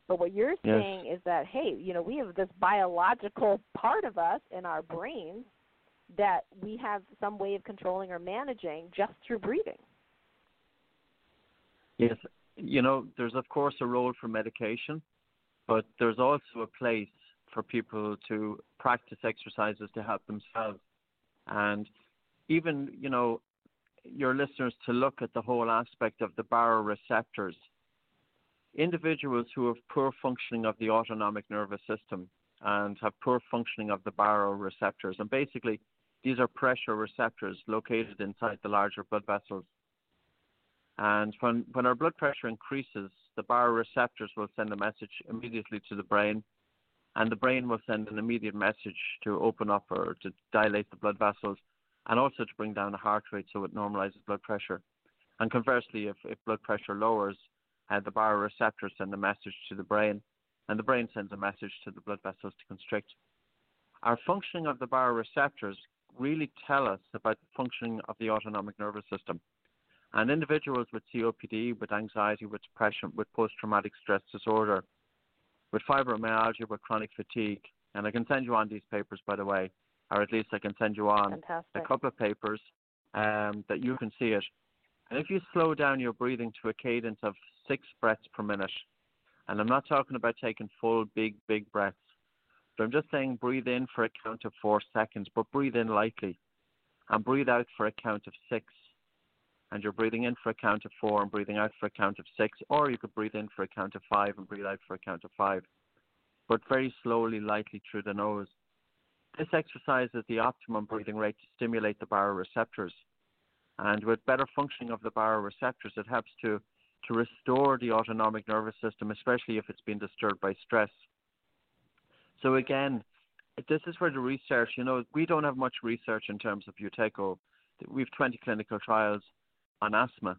But what you're yes. saying is that hey, you know, we have this biological part of us in our brains that we have some way of controlling or managing just through breathing. Yes, you know, there's of course a role for medication, but there's also a place for people to practice exercises to help themselves. And even, you know, your listeners to look at the whole aspect of the baroreceptors. Individuals who have poor functioning of the autonomic nervous system, and have poor functioning of the baroreceptors. And basically, these are pressure receptors located inside the larger blood vessels. And when, when our blood pressure increases, the baroreceptors will send a message immediately to the brain, and the brain will send an immediate message to open up or to dilate the blood vessels, and also to bring down the heart rate so it normalizes blood pressure. And conversely, if, if blood pressure lowers, uh, the baroreceptors send a message to the brain, and the brain sends a message to the blood vessels to constrict. Our functioning of the baroreceptors really tell us about the functioning of the autonomic nervous system. And individuals with COPD, with anxiety, with depression, with post traumatic stress disorder, with fibromyalgia, with chronic fatigue, and I can send you on these papers, by the way, or at least I can send you on Fantastic. a couple of papers um, that you can see it. And if you slow down your breathing to a cadence of six breaths per minute, and I'm not talking about taking full, big, big breaths, but I'm just saying breathe in for a count of four seconds, but breathe in lightly, and breathe out for a count of six and you're breathing in for a count of four and breathing out for a count of six, or you could breathe in for a count of five and breathe out for a count of five, but very slowly, lightly through the nose. This exercise is the optimum breathing rate to stimulate the baroreceptors. And with better functioning of the baroreceptors, it helps to, to restore the autonomic nervous system, especially if it's been disturbed by stress. So again, this is where the research, you know, we don't have much research in terms of Buteyko. We've 20 clinical trials on asthma.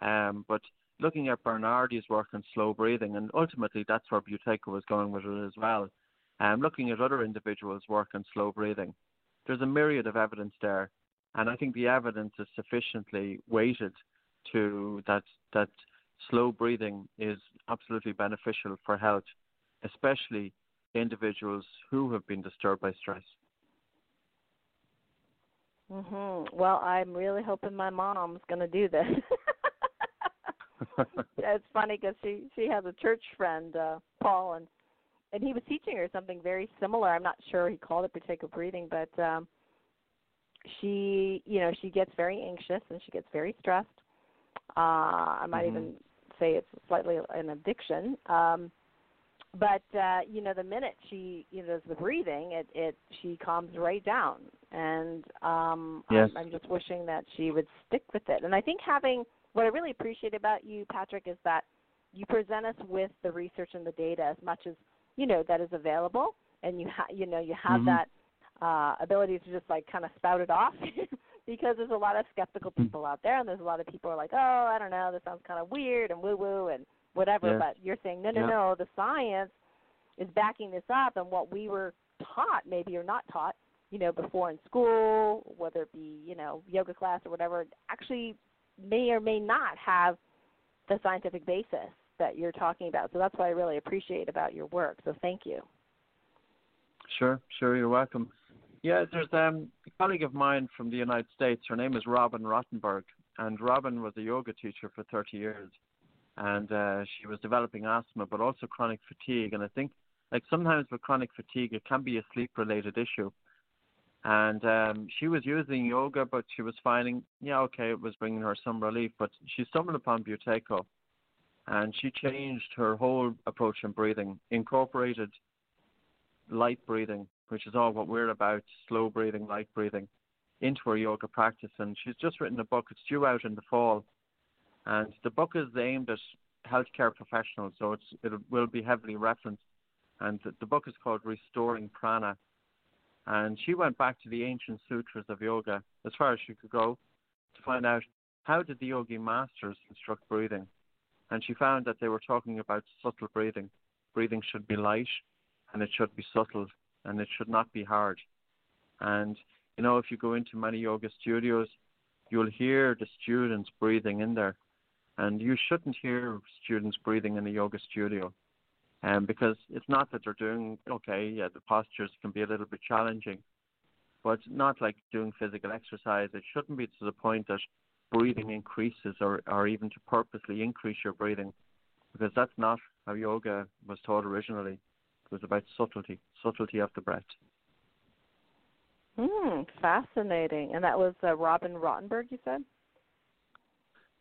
Um, but looking at Bernardi's work on slow breathing, and ultimately that's where Buteyko was going with it as well. Um, looking at other individuals' work on slow breathing, there's a myriad of evidence there, and I think the evidence is sufficiently weighted to that that slow breathing is absolutely beneficial for health, especially individuals who have been disturbed by stress. Mhm. Well, I'm really hoping my mom's going to do this. (laughs) it's funny because she she has a church friend, uh, Paul, and and he was teaching her something very similar. I'm not sure he called it Buteyko breathing, but um she, you know, she gets very anxious and she gets very stressed. Uh I might mm-hmm. even say it's slightly an addiction. Um but uh you know the minute she you know does the breathing it it she calms right down and um yes. I'm, I'm just wishing that she would stick with it and i think having what i really appreciate about you patrick is that you present us with the research and the data as much as you know that is available and you ha- you know you have mm-hmm. that uh ability to just like kind of spout it off (laughs) because there's a lot of skeptical mm. people out there and there's a lot of people who are like oh i don't know this sounds kind of weird and woo woo and whatever. Yes. But you're saying no, no, yeah. no. The science is backing this up, and what we were taught, maybe or not taught, you know, before in school, whether it be you know yoga class or whatever, actually may or may not have the scientific basis that you're talking about. So that's what I really appreciate about your work. So thank you. Sure, sure, you're welcome. Yeah, there's um, a colleague of mine from the United States. Her name is Robin Rothenberg, and Robin was a yoga teacher for 30 years and uh, she was developing asthma, but also chronic fatigue. And I think, like sometimes with chronic fatigue, it can be a sleep-related issue. And um, she was using yoga, but she was finding, yeah, okay, it was bringing her some relief. But she stumbled upon Buteyko, and she changed her whole approach in breathing, incorporated light breathing, which is all what we're about, slow breathing, light breathing, into her yoga practice. And she's just written a book. It's due out in the fall and the book is aimed at healthcare professionals, so it will be heavily referenced. And the, the book is called Restoring Prana. And she went back to the ancient sutras of yoga as far as she could go to find out how did the yogi masters instruct breathing. And she found that they were talking about subtle breathing. Breathing should be light and it should be subtle and it should not be hard. And, you know, if you go into many yoga studios, you'll hear the students breathing in there and you shouldn't hear students breathing in a yoga studio. Um, because it's not that they're doing okay, yeah, the postures can be a little bit challenging, but not like doing physical exercise. It shouldn't be to the point that breathing increases or, or even to purposely increase your breathing, because that's not how yoga was taught originally. It was about subtlety, subtlety of the breath. Hmm, fascinating. And that was uh, Robin Rothenberg, you said?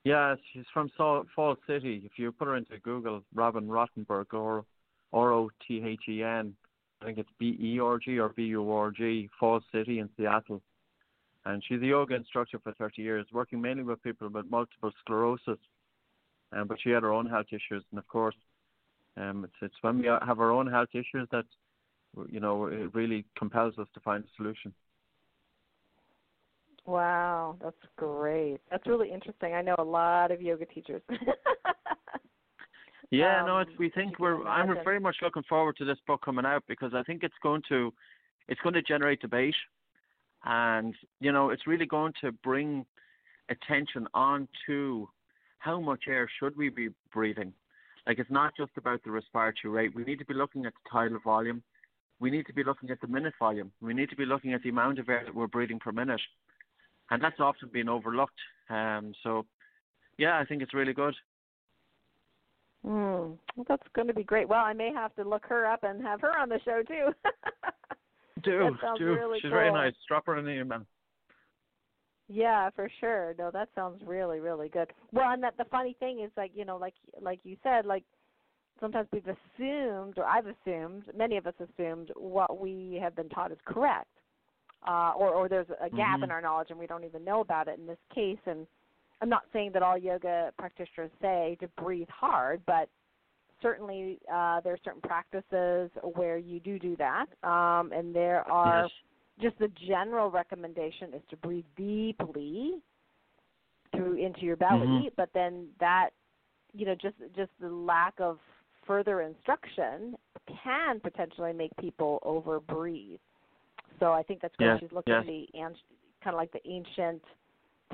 Yeah, she's from Fall City. If you put her into Google, Robin Rothenberg or R O T H E N, I think it's B E R G or B U R G, Falls City in Seattle. And she's a yoga instructor for 30 years, working mainly with people with multiple sclerosis. Um, but she had her own health issues, and of course, um, it's it's when we have our own health issues that you know it really compels us to find a solution. Wow, that's great. That's really interesting. I know a lot of yoga teachers. (laughs) yeah, um, no, it's we think we're I'm very much looking forward to this book coming out because I think it's going to it's going to generate debate and you know it's really going to bring attention on to how much air should we be breathing. Like it's not just about the respiratory rate. We need to be looking at the tidal volume. We need to be looking at the minute volume. We need to be looking at the amount of air that we're breathing per minute and that's often been overlooked. Um, so, yeah, I think it's really good. Mm, that's going to be great. Well, I may have to look her up and have her on the show too. (laughs) do do. Really She's cool. very nice. Drop her an email. Yeah, for sure. No, that sounds really, really good. Well, and that the funny thing is, like you know, like like you said, like sometimes we've assumed, or I've assumed, many of us assumed what we have been taught is correct uh, or or there's a gap mm-hmm. in our knowledge and we don't even know about it in this case. And I'm not saying that all yoga practitioners say to breathe hard, but certainly uh, there are certain practices where you do do that, um, and there are yes. just the general recommendation is to breathe deeply through into your belly, mm-hmm. but then that you know just just the lack of further instruction can potentially make people over breathe. So I think that's great. Yeah, She's looking yeah. at the kind of like the ancient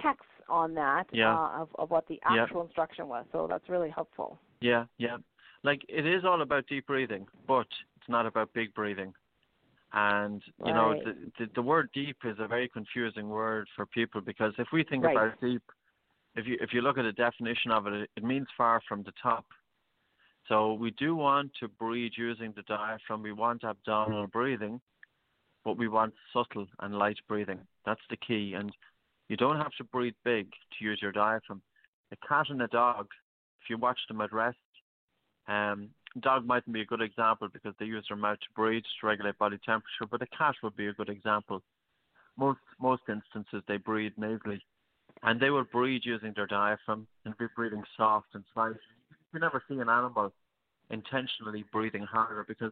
texts on that yeah. uh, of of what the actual yeah. instruction was. So that's really helpful. Yeah, yeah. Like it is all about deep breathing, but it's not about big breathing. And you right. know, the, the the word deep is a very confusing word for people because if we think right. about deep, if you if you look at the definition of it, it means far from the top. So we do want to breathe using the diaphragm. We want abdominal breathing, but we want subtle and light breathing. That's the key. And you don't have to breathe big to use your diaphragm. A cat and a dog, if you watch them at rest, um, dog mightn't be a good example because they use their mouth to breathe to regulate body temperature, but a cat would be a good example. Most most instances they breathe nasally, and they will breathe using their diaphragm and be breathing soft and slight. You never see an animal intentionally breathing harder because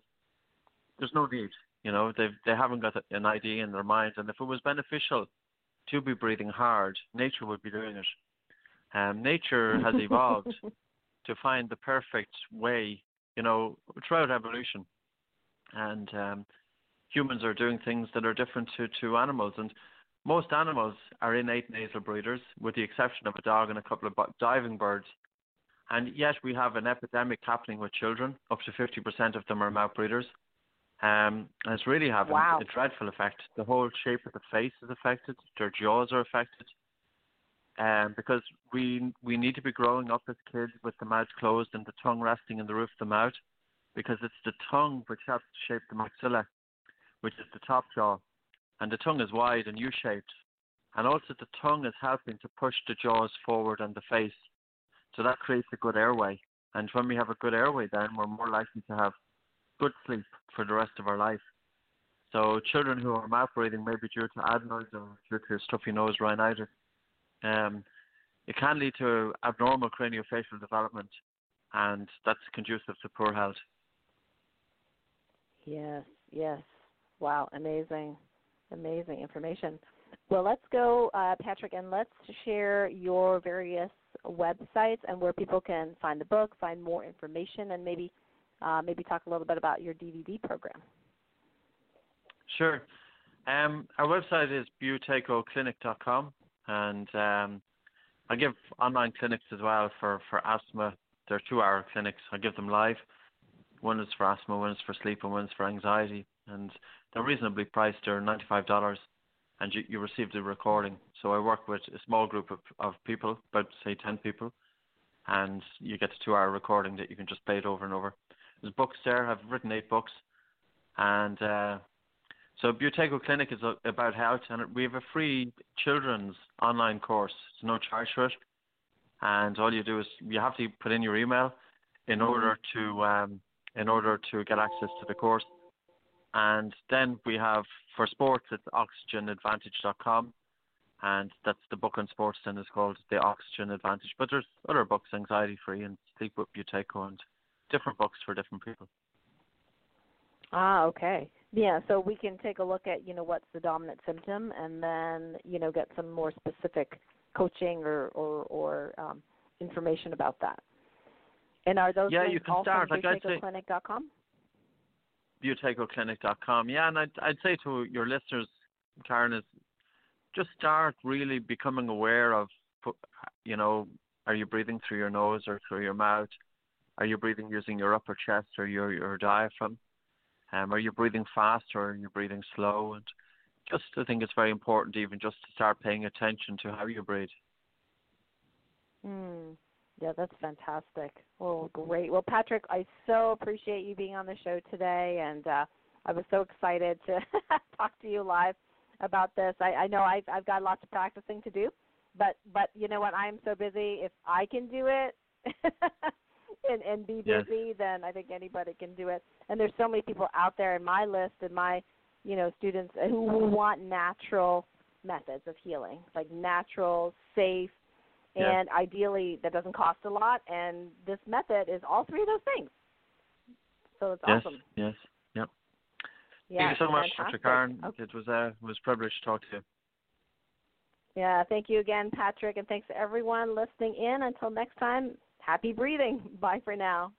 there's no need. You know, they they haven't got an idea in their minds, and if it was beneficial to be breathing hard, nature would be doing it. Um, nature has evolved (laughs) to find the perfect way, you know, throughout evolution, and um, humans are doing things that are different to to animals, and most animals are innate nasal breathers, with the exception of a dog and a couple of diving birds. And yet we have an epidemic happening with children. Up to 50% of them are mouth breathers. Um, and it's really having wow. a dreadful effect. The whole shape of the face is affected. Their jaws are affected. Um, because we we need to be growing up as kids with the mouth closed and the tongue resting in the roof of the mouth, because it's the tongue which helps to shape the maxilla, which is the top jaw, and the tongue is wide and U-shaped, and also the tongue is helping to push the jaws forward and the face, so that creates a good airway. And when we have a good airway, then we're more likely to have good sleep for the rest of our life. So children who are mouth breathing may be due to adenoids or due to stuffy nose rhinitis. Um, it can lead to abnormal craniofacial development, and that's conducive to poor health. Yes, yes. Wow, amazing, amazing information. Well, let's go, uh, Patrick, and let's share your various websites and where people can find the book, find more information, and maybe uh, maybe talk a little bit about your DVD program. Sure. Um, our website is buteykoclinic.com, and um, I give online clinics as well for, for asthma. They're two-hour clinics. I give them live. One is for asthma, one is for sleep, and one is for anxiety. And they're reasonably priced. They're ninety-five dollars, and you, you receive the recording. So I work with a small group of, of people, about say ten people, and you get a two-hour recording that you can just play it over and over. There's books there. I've written eight books, and uh, so Buteyko Clinic is a, about health, and we have a free children's online course. It's no charge for it, and all you do is you have to put in your email in order to um, in order to get access to the course. and then we have for sports it's oxygenadvantage.com, and that's the book on sports. Then is called the Oxygen Advantage. But there's other books, anxiety free and sleep with Buteyko, and different books for different people. Ah, okay. Yeah, so we can take a look at, you know, what's the dominant symptom and then, you know, get some more specific coaching or or, or um, information about that. And are those yeah, you can also start. Like ButeykoClinic.com? ButeykoClinic.com. Yeah, and I'd I'd say to your listeners, Karen, is just start really becoming aware of, you know, are you breathing through your nose or through your mouth? Are you breathing using your upper chest or your your diaphragm? Um, are you breathing fast or are you breathing slow? And just I think it's very important even just to start paying attention to how you breathe. Mm. Yeah, that's fantastic. Well, great. Well, Patrick, I so appreciate you being on the show today, and uh, I was so excited to (laughs) talk to you live about this. I, I know I've I've got lots of practicing to do, but but you know what? I'm so busy. If I can do it (laughs) and and be busy, yes. then I think anybody can do it. And there's so many people out there in my list and my you know students who want natural methods of healing, like natural, safe, yeah. and ideally that doesn't cost a lot. And this method is all three of those things. So it's yes, awesome. Yes. Yep. Yeah, thank you so much, fantastic. Dr. Karen. Okay. It was uh, it was a privilege to talk to you. Yeah, thank you again, Patrick, and thanks to everyone listening in. Until next time, happy breathing. (laughs) Bye for now.